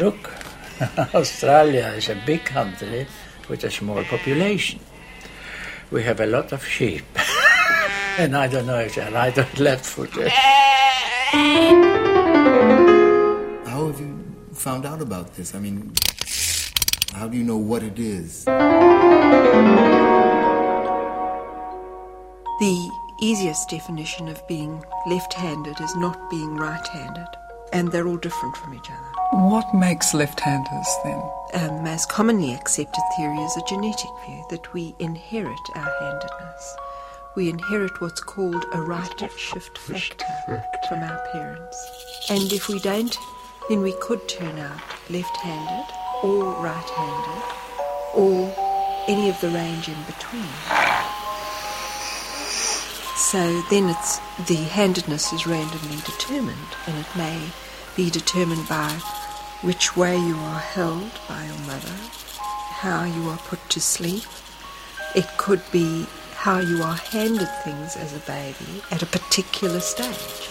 Look, Australia is a big country with a small population. We have a lot of sheep. and I don't know if they're right or left footed. How have you found out about this? I mean, how do you know what it is? The easiest definition of being left handed is not being right handed, and they're all different from each other. What makes left handers then? Um, a most commonly accepted theory is a genetic view that we inherit our handedness. We inherit what's called a right shift factor from our parents. And if we don't, then we could turn out left handed or right handed or any of the range in between. So then it's the handedness is randomly determined and it may be determined by which way you are held by your mother, how you are put to sleep. It could be how you are handed things as a baby at a particular stage.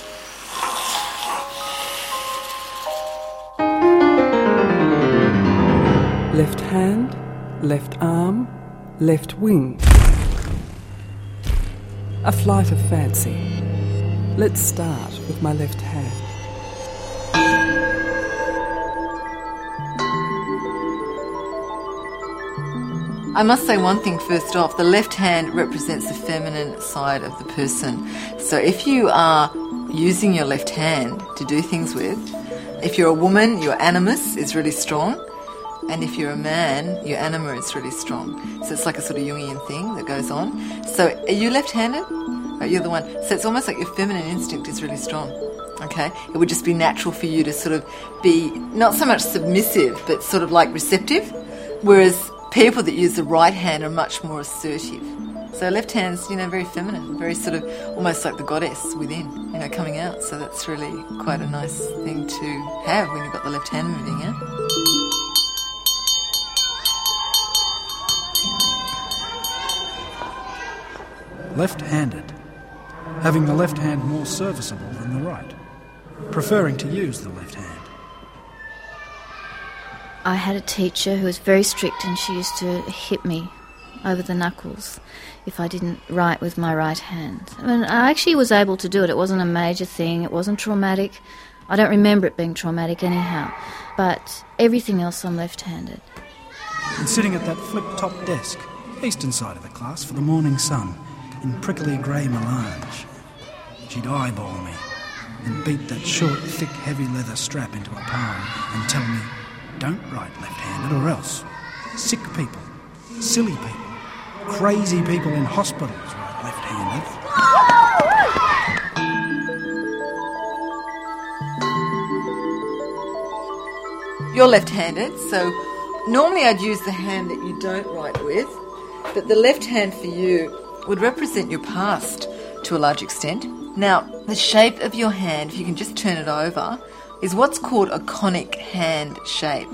Left hand, left arm, left wing. A flight of fancy. Let's start with my left hand. I must say one thing first off. The left hand represents the feminine side of the person. So if you are using your left hand to do things with, if you're a woman, your animus is really strong. And if you're a man, your anima is really strong. So it's like a sort of Jungian thing that goes on. So are you left handed? You're the one. So it's almost like your feminine instinct is really strong. Okay? It would just be natural for you to sort of be not so much submissive, but sort of like receptive. Whereas people that use the right hand are much more assertive. So left hand's, you know, very feminine, very sort of almost like the goddess within, you know, coming out. So that's really quite a nice thing to have when you've got the left hand moving, yeah? Left handed. Having the left hand more serviceable than the right. Preferring to use the left hand. I had a teacher who was very strict and she used to hit me over the knuckles if I didn't write with my right hand. I, mean, I actually was able to do it. It wasn't a major thing, it wasn't traumatic. I don't remember it being traumatic anyhow, but everything else I'm left handed. And sitting at that flip top desk, eastern side of the class for the morning sun, in prickly grey melange. She'd eyeball me, and beat that short, thick, heavy leather strap into a palm and tell me, don't write left handed or else. Sick people, silly people, crazy people in hospitals write left handed. You're left handed, so normally I'd use the hand that you don't write with, but the left hand for you would represent your past to a large extent. Now, the shape of your hand, if you can just turn it over, is what's called a conic hand shape.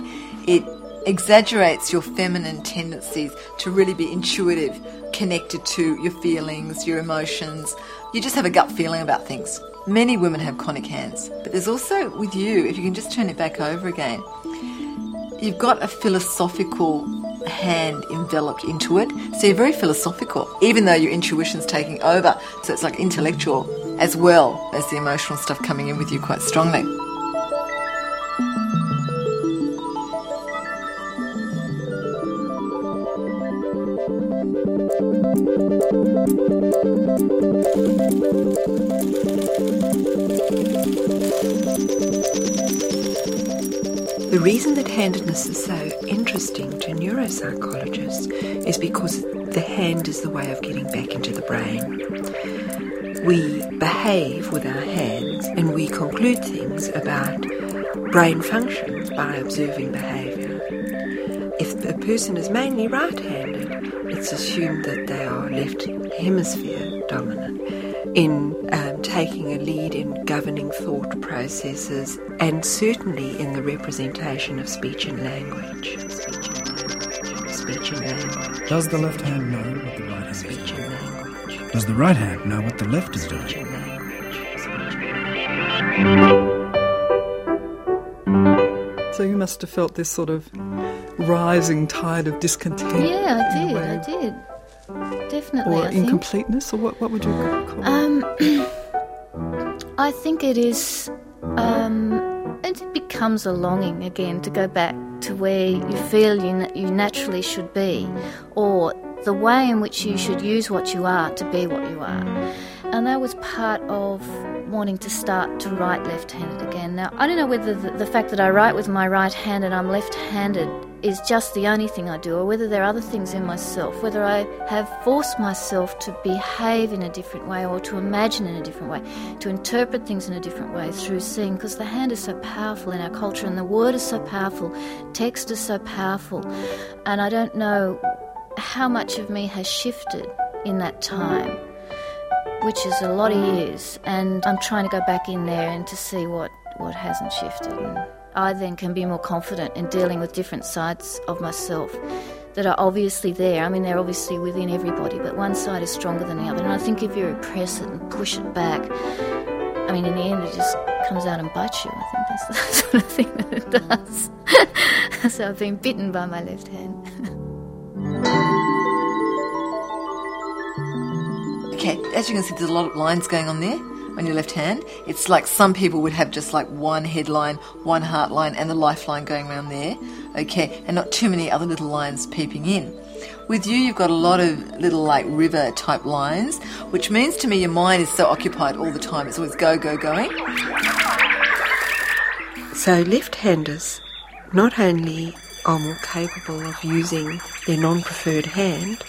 It exaggerates your feminine tendencies to really be intuitive, connected to your feelings, your emotions. You just have a gut feeling about things. Many women have conic hands, but there's also with you, if you can just turn it back over again, you've got a philosophical hand enveloped into it. So you're very philosophical, even though your intuition's taking over. So it's like intellectual as well as the emotional stuff coming in with you quite strongly. Handedness is so interesting to neuropsychologists is because the hand is the way of getting back into the brain. We behave with our hands and we conclude things about brain functions by observing behavior. If a person is mainly right handed, it's assumed that they are left hemisphere dominant in um, taking a lead in governing thought processes and certainly in the representation of speech and language. Speech and language. Does the left hand know what the right hand is doing? and language. Does the right hand know what the left is Speech doing? and language. Speech and language. So you must have felt this sort of rising tide of discontent. Yeah, I did. I did. Definitely. Or I think. incompleteness, or what, what would you call it? Um, I think it is. Um, it becomes a longing again to go back to where you feel you, you naturally should be, or the way in which you should use what you are to be what you are. And that was part of wanting to start to write left handed again. Now, I don't know whether the, the fact that I write with my right hand and I'm left handed is just the only thing I do, or whether there are other things in myself, whether I have forced myself to behave in a different way or to imagine in a different way, to interpret things in a different way through seeing, because the hand is so powerful in our culture and the word is so powerful, text is so powerful, and I don't know how much of me has shifted in that time which is a lot of years, and I'm trying to go back in there and to see what, what hasn't shifted. I then can be more confident in dealing with different sides of myself that are obviously there. I mean, they're obviously within everybody, but one side is stronger than the other. And I think if you repress it and push it back, I mean, in the end, it just comes out and bites you. I think that's the sort of thing that it does. so I've been bitten by my left hand. Okay, as you can see, there's a lot of lines going on there on your left hand. It's like some people would have just like one headline, one heart line, and the lifeline going around there. Okay, and not too many other little lines peeping in. With you, you've got a lot of little like river type lines, which means to me your mind is so occupied all the time. It's always go, go, going. So, left handers not only are more capable of using their non preferred hand,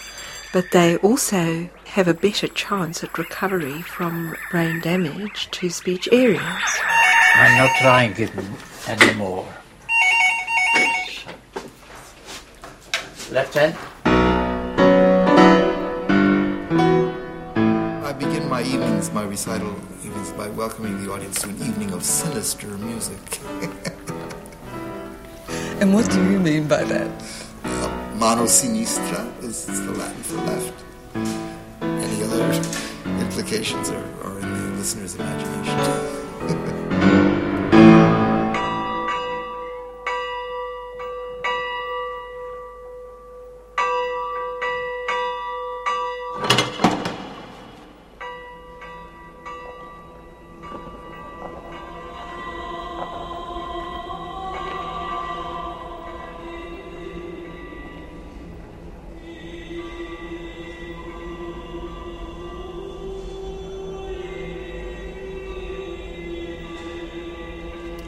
but they also have a better chance at recovery from brain damage to speech areas. I'm not trying it anymore. Left hand. I begin my evenings, my recital evenings, by welcoming the audience to an evening of sinister music. And what do you mean by that? Mano sinistra is the Latin for left. Other implications are, are in the listener's imagination.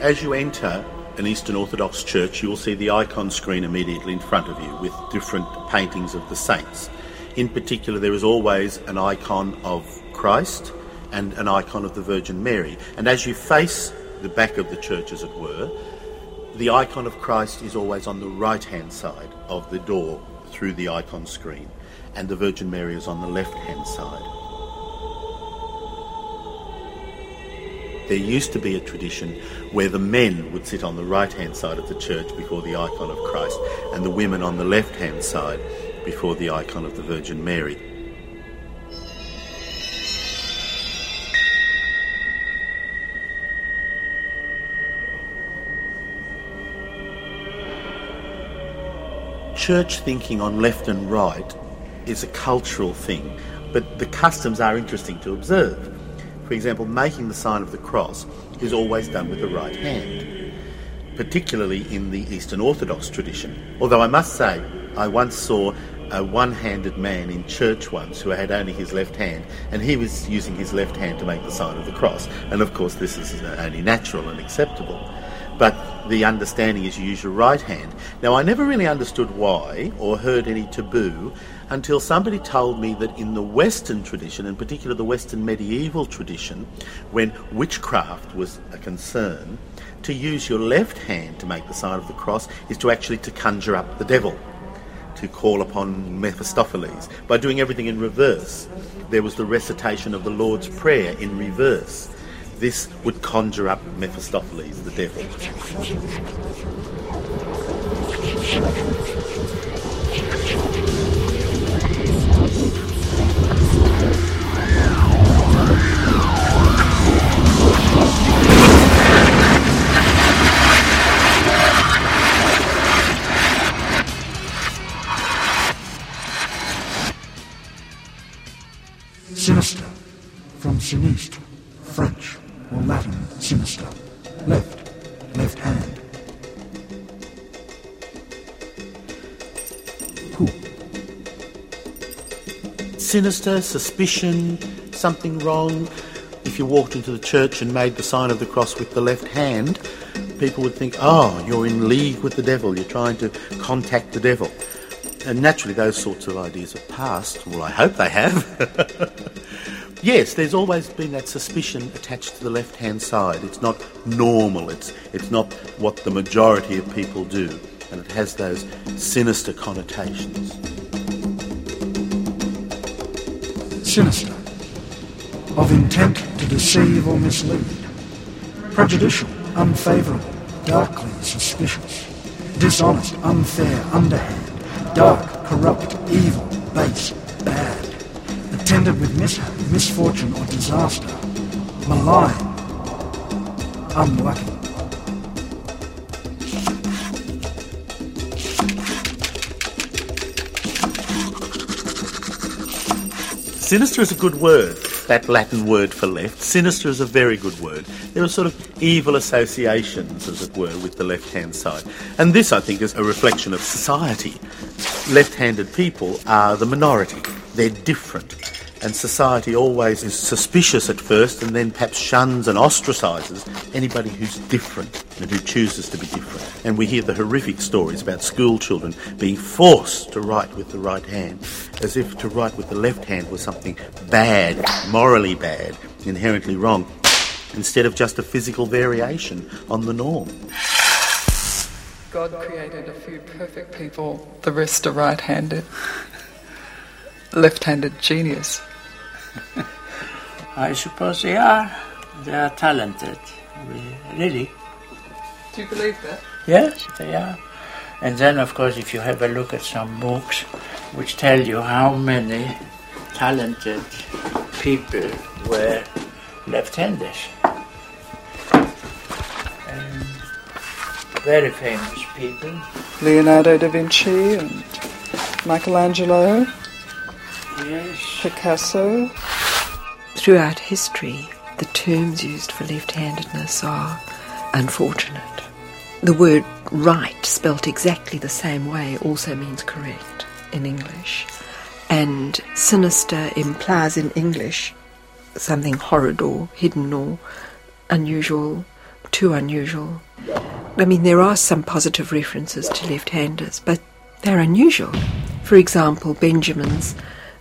As you enter an Eastern Orthodox church, you will see the icon screen immediately in front of you with different paintings of the saints. In particular, there is always an icon of Christ and an icon of the Virgin Mary. And as you face the back of the church, as it were, the icon of Christ is always on the right hand side of the door through the icon screen, and the Virgin Mary is on the left hand side. There used to be a tradition where the men would sit on the right hand side of the church before the icon of Christ, and the women on the left hand side before the icon of the Virgin Mary. Church thinking on left and right is a cultural thing, but the customs are interesting to observe. For example, making the sign of the cross is always done with the right hand, particularly in the Eastern Orthodox tradition. Although I must say, I once saw a one handed man in church once who had only his left hand, and he was using his left hand to make the sign of the cross. And of course, this is only natural and acceptable. The understanding is you use your right hand. Now, I never really understood why or heard any taboo until somebody told me that in the Western tradition, in particular the Western medieval tradition, when witchcraft was a concern, to use your left hand to make the sign of the cross is to actually to conjure up the devil, to call upon Mephistopheles. By doing everything in reverse, there was the recitation of the Lord's Prayer in reverse. This would conjure up Mephistopheles, the devil. Sinister from Sinistre, French or Latin, sinister. Left, left hand. Who? Sinister, suspicion, something wrong. If you walked into the church and made the sign of the cross with the left hand, people would think, oh, you're in league with the devil, you're trying to contact the devil. And naturally, those sorts of ideas have passed. Well, I hope they have. yes, there's always been that suspicion attached to the left hand side. It's not normal, it's, it's not what the majority of people do, and it has those sinister connotations. Sinister, of intent to deceive or mislead. Prejudicial, unfavourable, darkly suspicious. Dishonest, unfair, underhand dark, corrupt, evil, base, bad, attended with mishap, misfortune or disaster, malign, unlucky. Sinister is a good word, that Latin word for left. Sinister is a very good word. There are sort of evil associations, as it were, with the left hand side. And this, I think, is a reflection of society. Left handed people are the minority, they're different. And society always is suspicious at first and then perhaps shuns and ostracises anybody who's different and who chooses to be different. And we hear the horrific stories about school children being forced to write with the right hand, as if to write with the left hand was something bad, morally bad, inherently wrong, instead of just a physical variation on the norm. God created a few perfect people, the rest are right handed. Left handed genius. I suppose they are. They are talented. Really. Do you believe that? Yes, they are. And then, of course, if you have a look at some books which tell you how many talented people were left-handed. And very famous people. Leonardo da Vinci and Michelangelo, Yes. Picasso. Throughout history, the terms used for left handedness are unfortunate. The word right, spelt exactly the same way, also means correct in English. And sinister implies in English something horrid or hidden or unusual, too unusual. I mean, there are some positive references to left handers, but they're unusual. For example, Benjamin's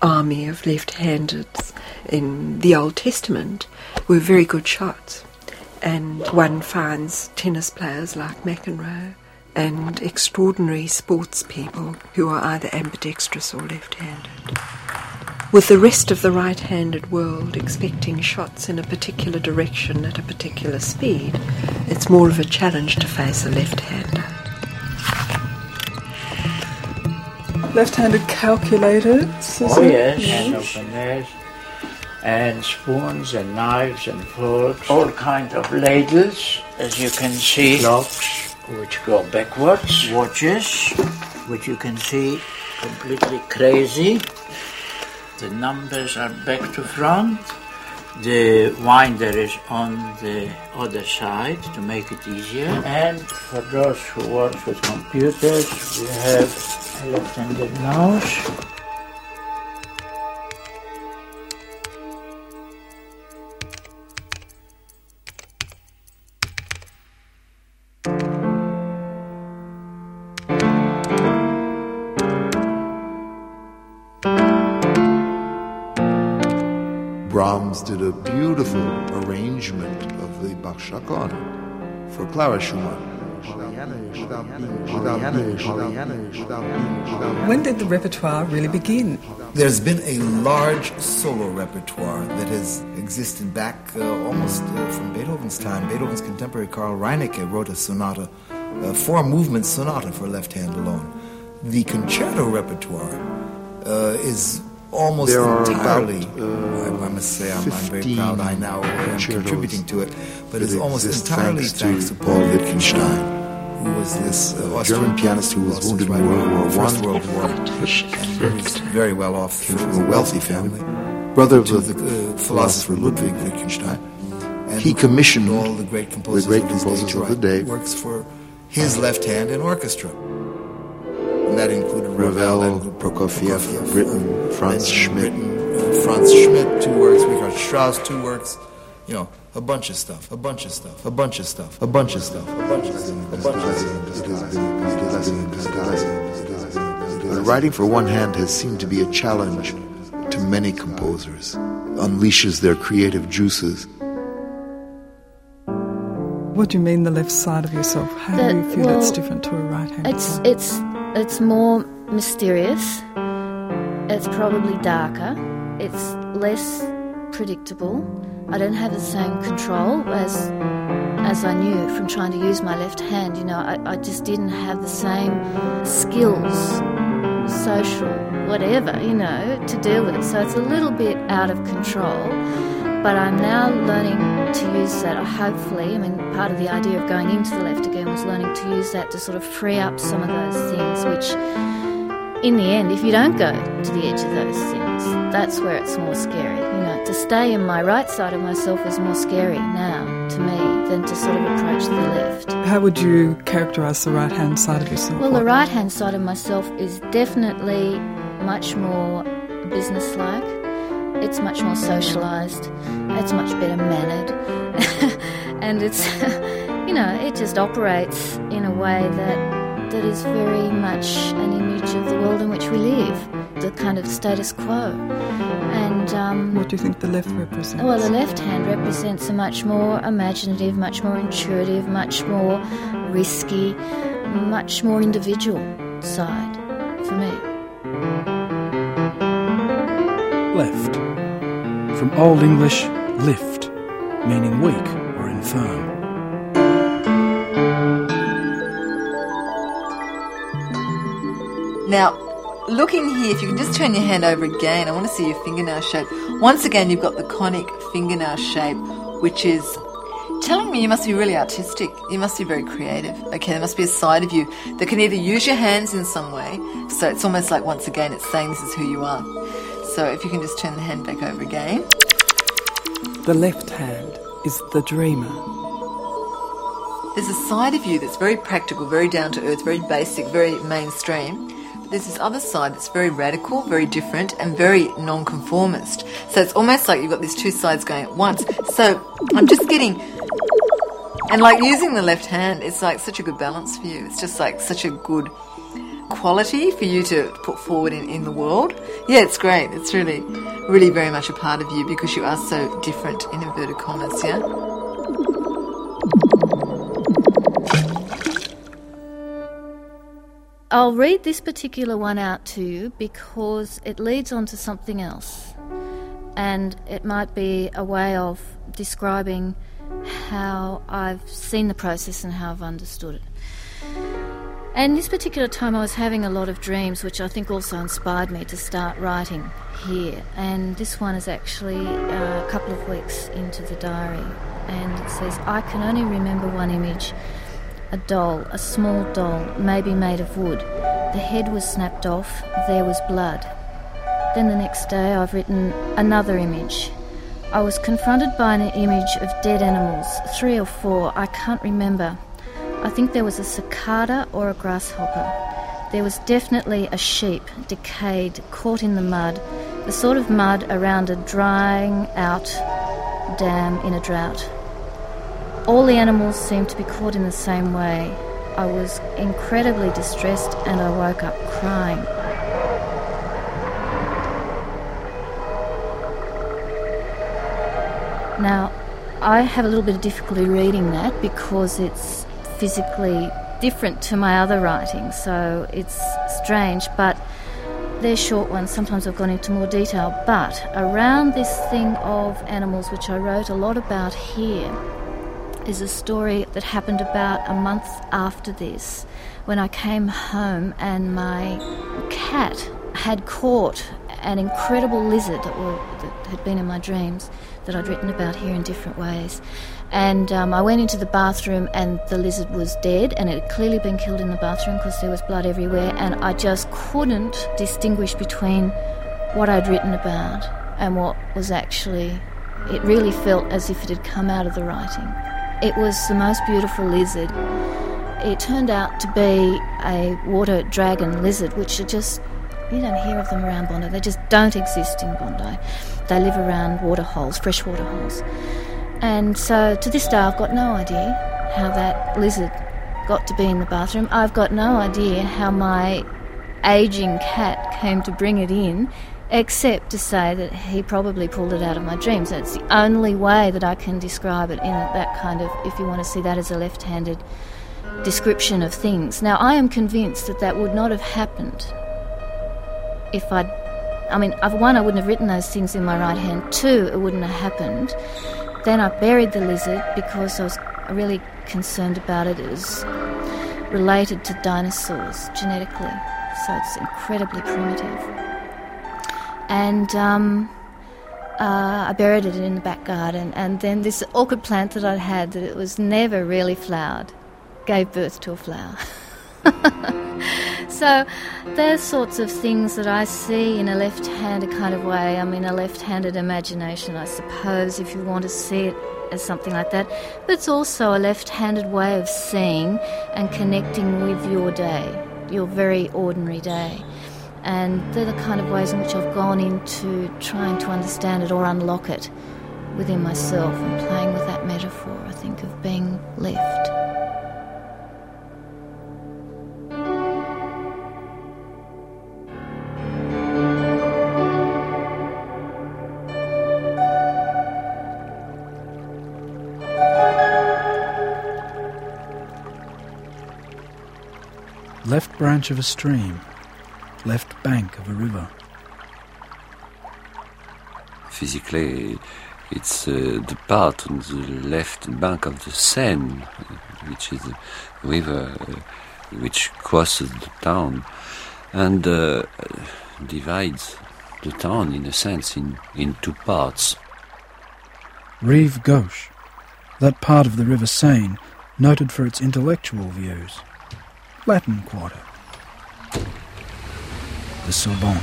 army of left handeds in the Old Testament were very good shots. And one finds tennis players like McEnroe and extraordinary sports people who are either ambidextrous or left handed. With the rest of the right handed world expecting shots in a particular direction at a particular speed, it's more of a challenge to face a left hander. Left handed calculators. is Oh it? yes, and openers, and spoons and knives and forks, all kinds of ladles, as you can see, clocks which go backwards, watches which you can see completely crazy. The numbers are back to front. The winder is on the other side to make it easier. And for those who work with computers, we have a left-handed mouse. Brahms did a beautiful arrangement of the Bach Chaconne for Clara Schumann. When did the repertoire really begin? There's been a large solo repertoire that has existed back uh, almost uh, from Beethoven's time. Beethoven's contemporary Karl Reinecke wrote a sonata, a four movement sonata for left hand alone. The concerto repertoire uh, is almost There are entirely, about, uh, I, I must say, I'm, I'm very proud I now am contributing to it, but it's almost entirely thanks to thanks to Paul Wittgenstein, who was this uh, Austrian German pianist who was wounded in World War One. World War, and he was very well off, Came from a wealthy family. brother of the uh, philosopher Ludwig Wittgenstein. And he commissioned all the great composers, the great of, his day of the day. works for his left hand in orchestra. And that included Ravel, Ravel, and Prokofiev, Prokofiev, Britten, Franz Schmidt. Britten, uh, Franz Schmidt, two works, Richard Strauss, two works, you know, a bunch of stuff, a bunch of stuff, a bunch of stuff, a bunch of stuff, a bunch of stuff, a bunch of stuff. Writing for one hand has seemed to be a challenge to many composers, unleashes their creative juices. What do you mean the left side of yourself? How That- do you feel well, it's different to a right hand? It's it's it's more mysterious. It's probably darker. It's less predictable. I don't have the same control as as I knew from trying to use my left hand. You know, I, I just didn't have the same skills, social, whatever, you know, to deal with it. So it's a little bit out of control. But I'm now learning to use that, hopefully. I mean, part of the idea of going into the left again was learning to use that to sort of free up some of those things, which, in the end, if you don't go to the edge of those things, that's where it's more scary. You know, to stay in my right side of myself is more scary now to me than to sort of approach the left. How would you characterise the right hand side of yourself? Well, the right hand side of myself is definitely much more businesslike. It's much more socialised. It's much better mannered. and it's, you know, it just operates in a way that, that is very much an image of the world in which we live, the kind of status quo. And, um, What do you think the left represents? well, the left hand represents a much more imaginative, much more intuitive, much more risky, much more individual side for me. Left. From Old English, lift, meaning weak or infirm. Now, looking here, if you can just turn your hand over again, I want to see your fingernail shape. Once again, you've got the conic fingernail shape, which is telling me you must be really artistic. You must be very creative. Okay, there must be a side of you that can either use your hands in some way, so it's almost like once again it's saying this is who you are. So if you can just turn the hand back over again. The left hand is the dreamer. There's a side of you that's very practical, very down to earth, very basic, very mainstream. But there's this other side that's very radical, very different, and very nonconformist. So it's almost like you've got these two sides going at once. So I'm just getting. And like using the left hand, it's like such a good balance for you. It's just like such a good quality for you to put forward in, in the world. Yeah, it's great. It's really, really very much a part of you because you are so different in inverted commas, yeah? I'll read this particular one out to you because it leads on to something else. And it might be a way of describing how I've seen the process and how I've understood it. And this particular time, I was having a lot of dreams, which I think also inspired me to start writing here. And this one is actually uh, a couple of weeks into the diary. And it says, I can only remember one image a doll, a small doll, maybe made of wood. The head was snapped off, there was blood. Then the next day, I've written another image. I was confronted by an image of dead animals, three or four, I can't remember. I think there was a cicada or a grasshopper. There was definitely a sheep, decayed, caught in the mud, the sort of mud around a drying out dam in a drought. All the animals seemed to be caught in the same way. I was incredibly distressed and I woke up crying. Now, I have a little bit of difficulty reading that because it's physically different to my other writing, so it's strange, but they're short ones. Sometimes I've gone into more detail, but around this thing of animals, which I wrote a lot about here, is a story that happened about a month after this when I came home and my cat had caught an incredible lizard that, were, that had been in my dreams that I'd written about here in different ways. And um, I went into the bathroom and the lizard was dead and it had clearly been killed in the bathroom because there was blood everywhere and I just couldn't distinguish between what I'd written about and what was actually. It really felt as if it had come out of the writing. It was the most beautiful lizard. It turned out to be a water dragon lizard, which are just. You don't hear of them around Bondi. They just don't exist in Bondi. They live around water holes, freshwater holes. And so to this day, I've got no idea how that lizard got to be in the bathroom. I've got no idea how my aging cat came to bring it in, except to say that he probably pulled it out of my dreams. That's the only way that I can describe it in that kind of, if you want to see that as a left handed description of things. Now, I am convinced that that would not have happened if I'd. I mean, one, I wouldn't have written those things in my right hand. Two, it wouldn't have happened. Then I buried the lizard because I was really concerned about it. It was related to dinosaurs genetically, so it's incredibly primitive. And um, uh, I buried it in the back garden, and then this orchid plant that I'd had that it was never really flowered gave birth to a flower. so, those sorts of things that I see in a left handed kind of way, I mean, a left handed imagination, I suppose, if you want to see it as something like that. But it's also a left handed way of seeing and connecting with your day, your very ordinary day. And they're the kind of ways in which I've gone into trying to understand it or unlock it within myself and playing with that metaphor, I think, of being left. Left branch of a stream, left bank of a river. Physically, it's uh, the part on the left bank of the Seine, which is a river uh, which crosses the town and uh, divides the town, in a sense, in, in two parts. Rive Gauche, that part of the River Seine noted for its intellectual views. Latin Quarter. The Sorbonne.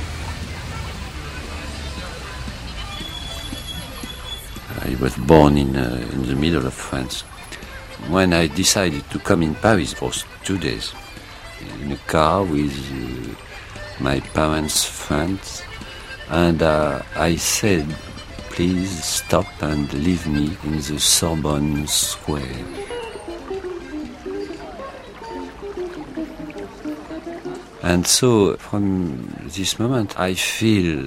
I was born in, uh, in the middle of France. When I decided to come in Paris for two days, in a car with uh, my parents' friends, and uh, I said, please stop and leave me in the Sorbonne Square. And so from this moment, I feel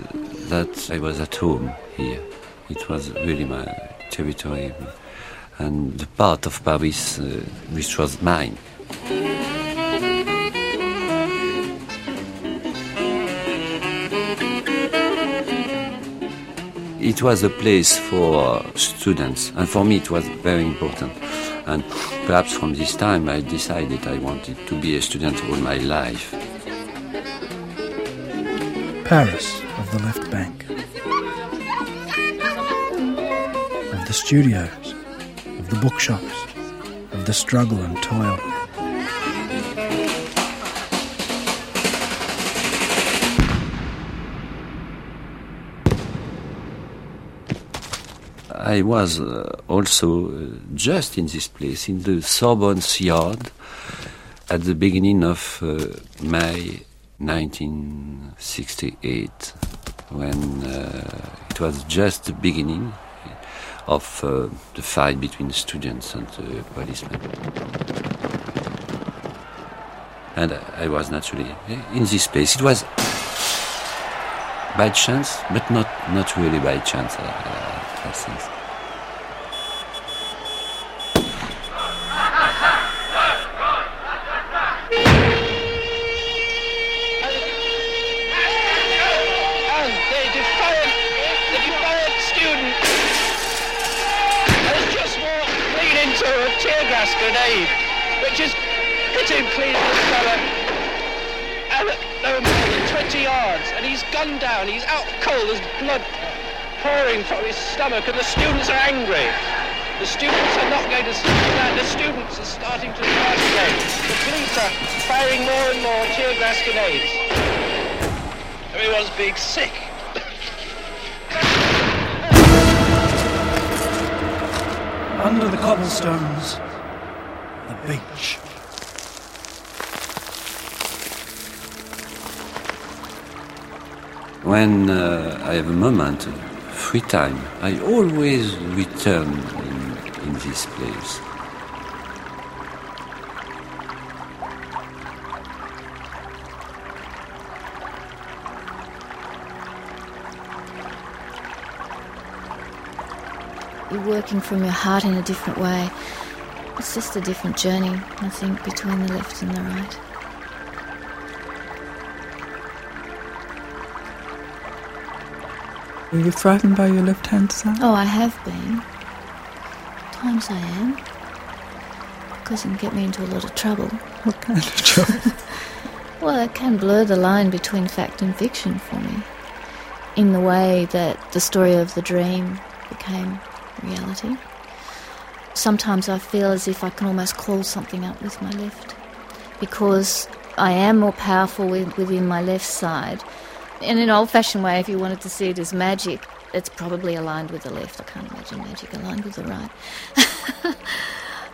that I was at home here. It was really my territory and the part of Paris uh, which was mine. It was a place for students, and for me it was very important. And perhaps from this time I decided I wanted to be a student all my life. Paris of the left bank, of the studios, of the bookshops, of the struggle and toil. I was uh, also uh, just in this place, in the Sorbonne's yard, at the beginning of uh, May 1968 when uh, it was just the beginning of uh, the fight between students and the policemen. And I was naturally in this place. It was by chance, but not, not really by chance, I, I, I think. Police of the stomach. And no 20 yards. And he's gunned down. He's out cold. There's blood pouring from his stomach. And the students are angry. The students are not going to stand. The students are starting to fire. The police are firing more and more tear gas grenades. Everyone's being sick. Under the cobblestones, the beach. When uh, I have a moment, free time, I always return in, in this place. You're working from your heart in a different way. It's just a different journey, I think, between the left and the right. Are you frightened by your left hand side? Oh, I have been. Times I am. Because it can get me into a lot of trouble. What kind of trouble? Well, it can blur the line between fact and fiction for me. In the way that the story of the dream became reality. Sometimes I feel as if I can almost call something up with my left. Because I am more powerful with, within my left side. In an old fashioned way, if you wanted to see it as magic, it's probably aligned with the left. I can't imagine magic aligned with the right.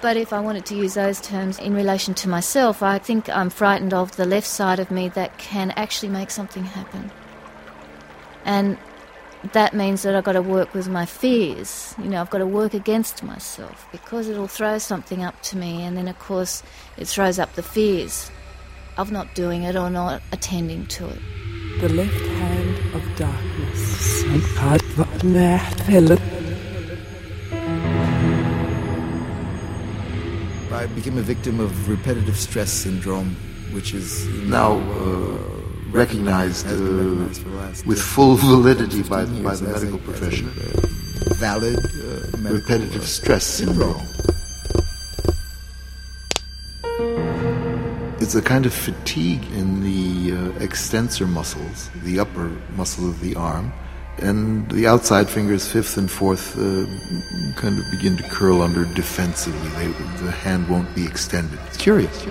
but if I wanted to use those terms in relation to myself, I think I'm frightened of the left side of me that can actually make something happen. And that means that I've got to work with my fears. You know, I've got to work against myself because it'll throw something up to me, and then, of course, it throws up the fears of not doing it or not attending to it. The left hand of darkness. I became a victim of repetitive stress syndrome, which is now uh, recognized, uh, with full validity by, by the medical profession. valid uh, medical, Repetitive stress syndrome. It's a kind of fatigue in the uh, extensor muscles, the upper muscle of the arm, and the outside fingers, fifth and fourth, uh, kind of begin to curl under defensively. They, the hand won't be extended. It's curious.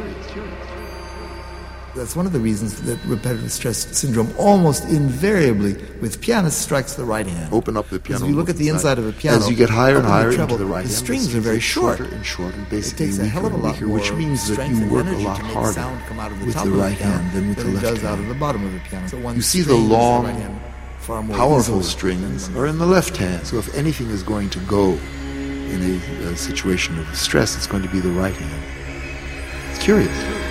That's one of the reasons that repetitive stress syndrome almost invariably with pianists strikes the right hand. Open up the piano. if you look at the inside of a piano, as you get higher and in the higher treble, into the right the strings are very short. shorter and shorter, and It basically takes a hell of a lot weaker, more which means that you work a lot harder sound come out of the with the right hand than with the it left does hand. out of the bottom of the piano. So You see the strings the long, right hand far more powerful strings are in the left hand. So if anything is going to go in a, a situation of stress, it's going to be the right hand. It's curious.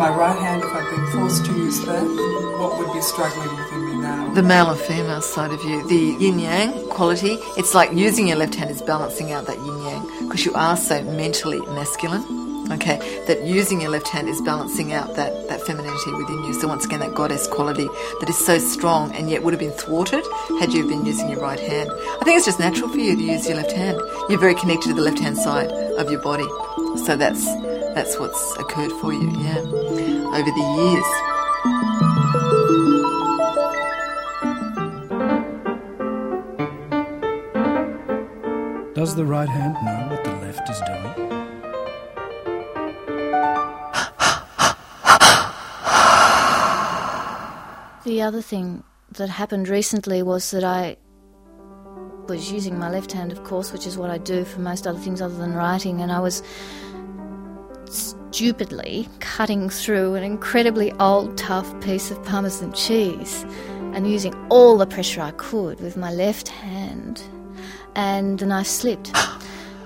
My right hand, if I'd been forced to use that, what would be struggling within me now? The male and female side of you, the yin yang quality, it's like using your left hand is balancing out that yin yang because you are so mentally masculine. Okay, that using your left hand is balancing out that, that femininity within you. So, once again, that goddess quality that is so strong and yet would have been thwarted had you been using your right hand. I think it's just natural for you to use your left hand. You're very connected to the left hand side of your body. So, that's, that's what's occurred for you, yeah, over the years. Does the right hand know what the left is doing? The other thing that happened recently was that I was using my left hand, of course, which is what I do for most other things other than writing, and I was stupidly cutting through an incredibly old, tough piece of Parmesan cheese and using all the pressure I could with my left hand, and the knife slipped,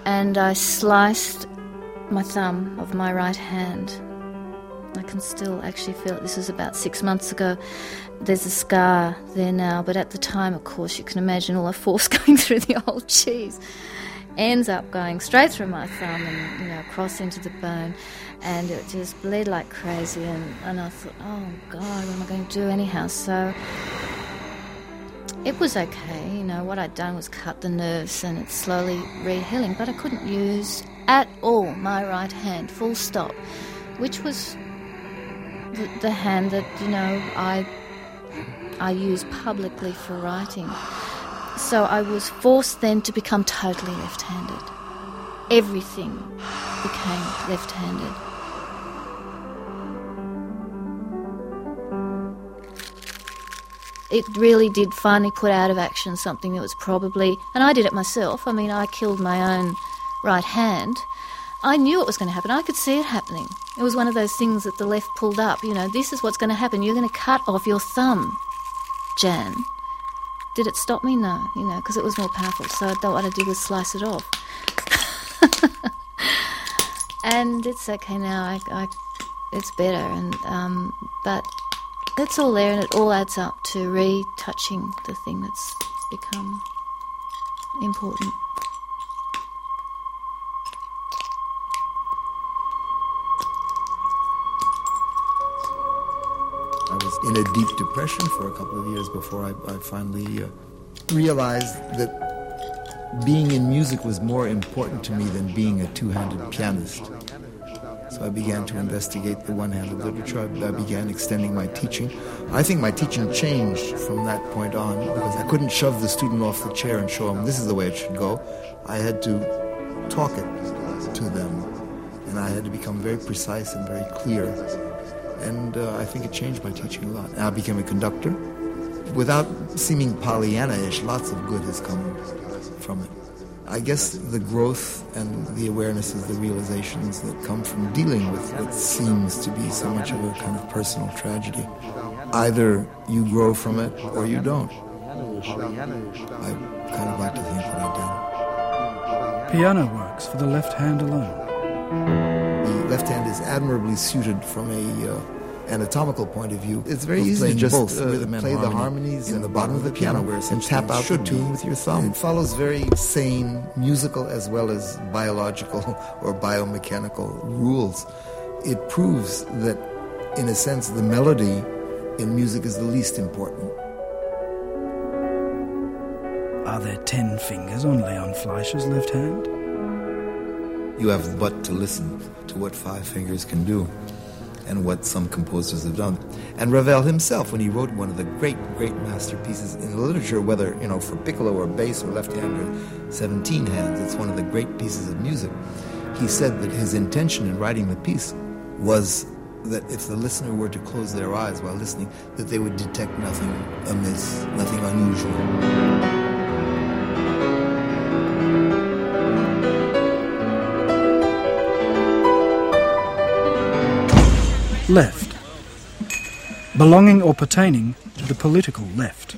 and I sliced my thumb of my right hand. I can still actually feel it. This was about six months ago. There's a scar there now, but at the time, of course, you can imagine all the force going through the old cheese. Ends up going straight through my thumb and, you know, across into the bone. And it just bled like crazy. And, and I thought, oh, God, what am I going to do anyhow? So it was okay. You know, what I'd done was cut the nerves and it's slowly re-healing. But I couldn't use at all my right hand, full stop, which was the, the hand that you know I I use publicly for writing. So I was forced then to become totally left-handed. Everything became left handed. It really did finally put out of action something that was probably, and I did it myself. I mean, I killed my own right hand. I knew it was going to happen. I could see it happening. It was one of those things that the left pulled up. You know, this is what's going to happen. You're going to cut off your thumb, Jan. Did it stop me? No, you know, because it was more powerful. So what I did was slice it off. and it's okay now. I, I it's better. And um, but it's all there, and it all adds up to retouching the thing that's become important. I was in a deep depression for a couple of years before I, I finally uh, realized that being in music was more important to me than being a two-handed pianist. So I began to investigate the one-handed literature. I, began extending my teaching. I think my teaching changed from that point on because I couldn't shove the student off the chair and show him this is the way it should go. I had to talk it to them, and I had to become very precise and very clear and uh, I think it changed my teaching a lot. And I became a conductor. Without seeming Pollyanna-ish, lots of good has come from it. I guess the growth and the awarenesses, the realizations that come from dealing with what seems to be so much of a kind of personal tragedy. Either you grow from it or you don't. I kind of like to think that I Piano works for the left hand alone. The left hand is admirably suited from a uh, anatomical point of view. It's very easy to just both, uh, rhythm play the harmonies in the bottom of the piano where and tap out the tune with your thumb. It follows very sane musical as well as biological or biomechanical rules. It proves that, in a sense, the melody in music is the least important. Are there ten fingers on Leon Fleisher's left hand? You have but to listen to what five fingers can do and what some composers have done. And Ravel himself, when he wrote one of the great, great masterpieces in literature, whether, you know, for piccolo or bass or left hand or 17 hands, it's one of the great pieces of music. He said that his intention in writing the piece was that if the listener were to close their eyes while listening, that they would detect nothing amiss, nothing unusual. Left. Belonging or pertaining to the political left.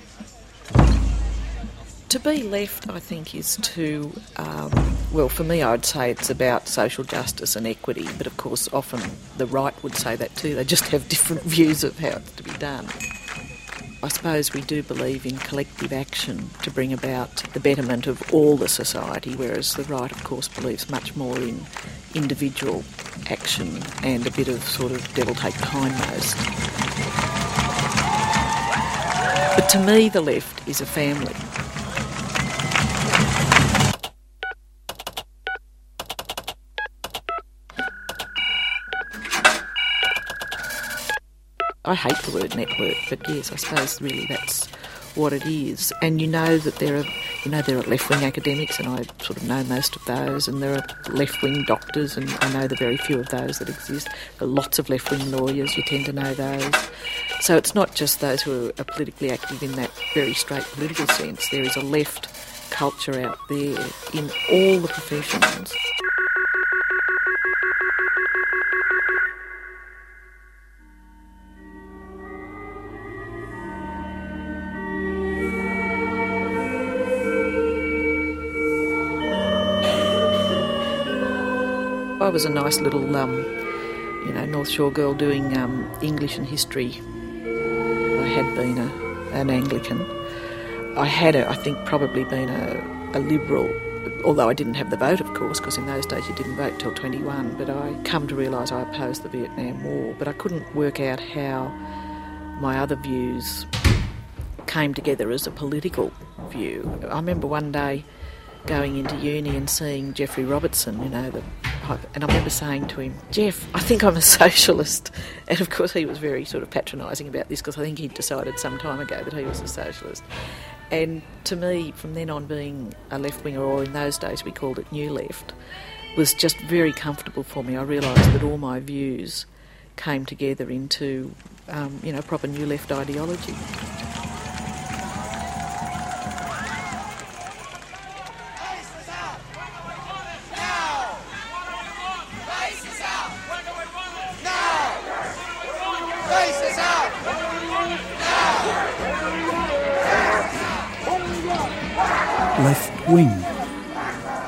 To be left, I think, is to, um, well, for me, I'd say it's about social justice and equity, but of course, often the right would say that too. They just have different views of how it's to be done. I suppose we do believe in collective action to bring about the betterment of all the society, whereas the right, of course, believes much more in individual action and a bit of sort of devil take hindmost. But to me, the left is a family. I hate the word network, but yes, I suppose really that's what it is. And you know that there are, you know, there are left-wing academics, and I sort of know most of those, and there are left-wing doctors, and I know the very few of those that exist. There are lots of left-wing lawyers, you tend to know those. So it's not just those who are politically active in that very straight political sense. There is a left culture out there in all the professions. I was a nice little, um, you know, North Shore girl doing um, English and history. I had been a, an Anglican. I had, a, I think, probably been a, a liberal, although I didn't have the vote, of course, because in those days you didn't vote till 21. But I come to realise I opposed the Vietnam War, but I couldn't work out how my other views came together as a political view. I remember one day going into uni and seeing Geoffrey Robertson, you know, the and I remember saying to him, Geoff, I think I'm a socialist. And of course, he was very sort of patronising about this because I think he'd decided some time ago that he was a socialist. And to me, from then on, being a left winger, or in those days we called it New Left, was just very comfortable for me. I realised that all my views came together into, um, you know, proper New Left ideology. Wing.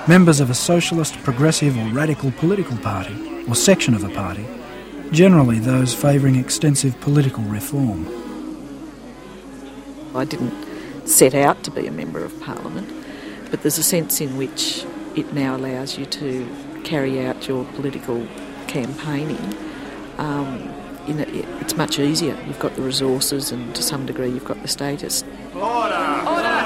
Members of a socialist, progressive, or radical political party, or section of a party, generally those favouring extensive political reform. I didn't set out to be a member of parliament, but there's a sense in which it now allows you to carry out your political campaigning. Um, a, it's much easier. You've got the resources, and to some degree, you've got the status. Order! Order!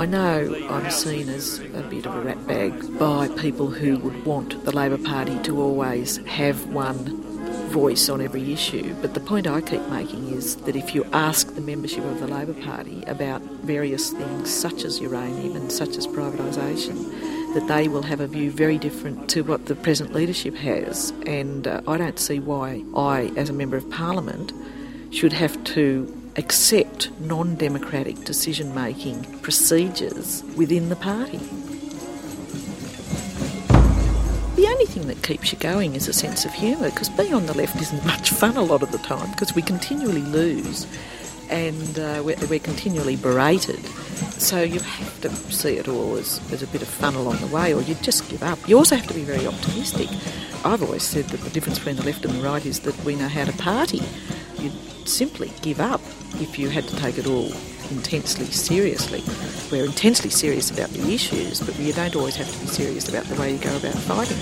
I know I'm seen as a bit of a ratbag by people who would want the Labor Party to always have one voice on every issue. But the point I keep making is that if you ask the membership of the Labor Party about various things such as uranium and such as privatisation, that they will have a view very different to what the present leadership has. And uh, I don't see why I, as a member of Parliament, should have to accept non democratic decision making procedures within the party. The only thing that keeps you going is a sense of humour because being on the left isn't much fun a lot of the time because we continually lose and uh, we're, we're, continually berated. So you have to see it all as, as a bit of fun along the way or you just give up. You also have to be very optimistic. I've always said that the difference between the left and the right is that we know how to party. Simply give up if you had to take it all intensely seriously. We're intensely serious about the issues, but you don't always have to be serious about the way you go about fighting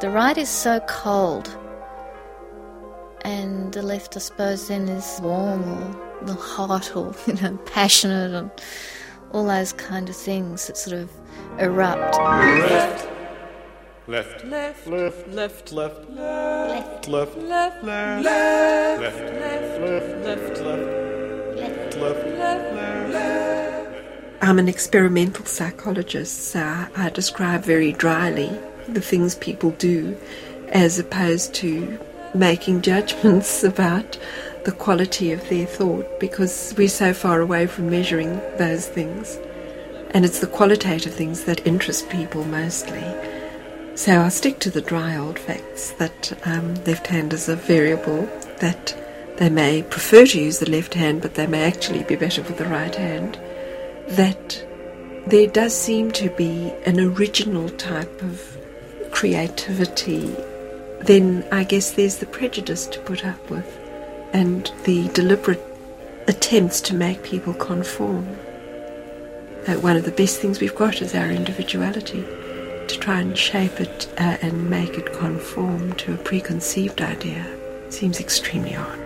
The right is so cold, and the left, I suppose, then is warm the hot or you know passionate and all those kind of things that sort of erupt. Left. Left. Left. Left. Left. Left. Left. Left. Left. Left. Left. Left. Left. Left. Left. I'm an experimental psychologist, so I describe very dryly the things people do as opposed to making judgments about the quality of their thought because we're so far away from measuring those things. And it's the qualitative things that interest people mostly. So I'll stick to the dry old facts that um, left handers are variable, that they may prefer to use the left hand, but they may actually be better with the right hand, that there does seem to be an original type of creativity. Then I guess there's the prejudice to put up with and the deliberate attempts to make people conform. Uh, one of the best things we've got is our individuality, to try and shape it uh, and make it conform to a preconceived idea seems extremely odd.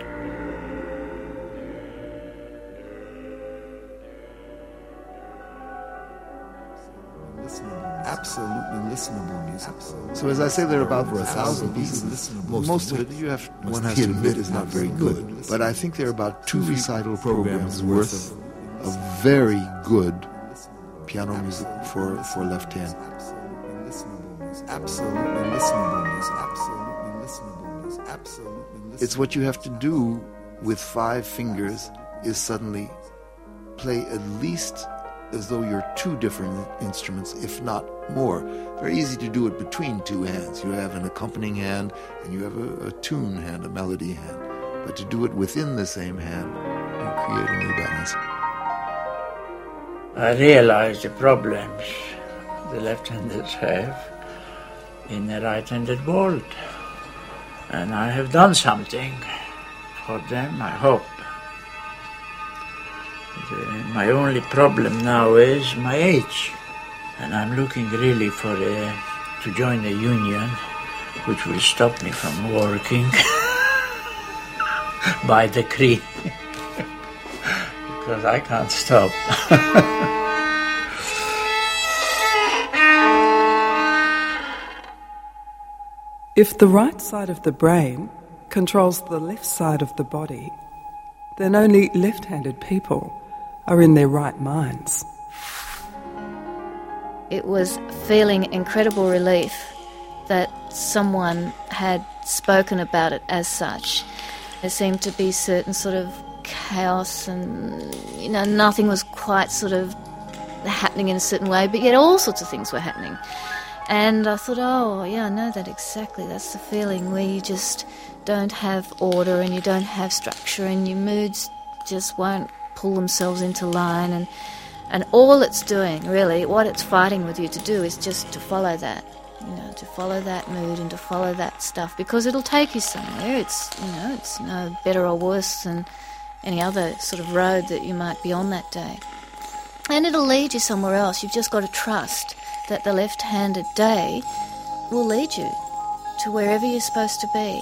Absolutely listenable music. So as I say, there are about over a thousand pieces. Most, most of it, you have one has to admit, is not very good. But I think there are about two recital programs worth of very good piano music for, for left hand. Absolutely listenable music. Absolutely listenable music. Absolutely listenable. It's what you have to do with five fingers is suddenly play at least as though you're two different instruments, if not more. Very easy to do it between two hands. You have an accompanying hand and you have a, a tune hand, a melody hand. But to do it within the same hand, you create a new balance. I realize the problems the left-handers have in the right-handed world. And I have done something for them, I hope. My only problem now is my age, and I'm looking really for a, to join a union which will stop me from working by decree. because I can't stop. If the right side of the brain controls the left side of the body, then only left handed people are in their right minds. It was feeling incredible relief that someone had spoken about it as such. There seemed to be certain sort of chaos and, you know, nothing was quite sort of happening in a certain way, but yet all sorts of things were happening. And I thought, oh, yeah, I know that exactly. That's the feeling where you just don't have order and you don't have structure and your moods just won't pull themselves into line. And, and all it's doing, really, what it's fighting with you to do is just to follow that. You know, to follow that mood and to follow that stuff because it'll take you somewhere. It's, you know, it's no better or worse than any other sort of road that you might be on that day. And it'll lead you somewhere else. You've just got to trust that the left handed day will lead you to wherever you're supposed to be.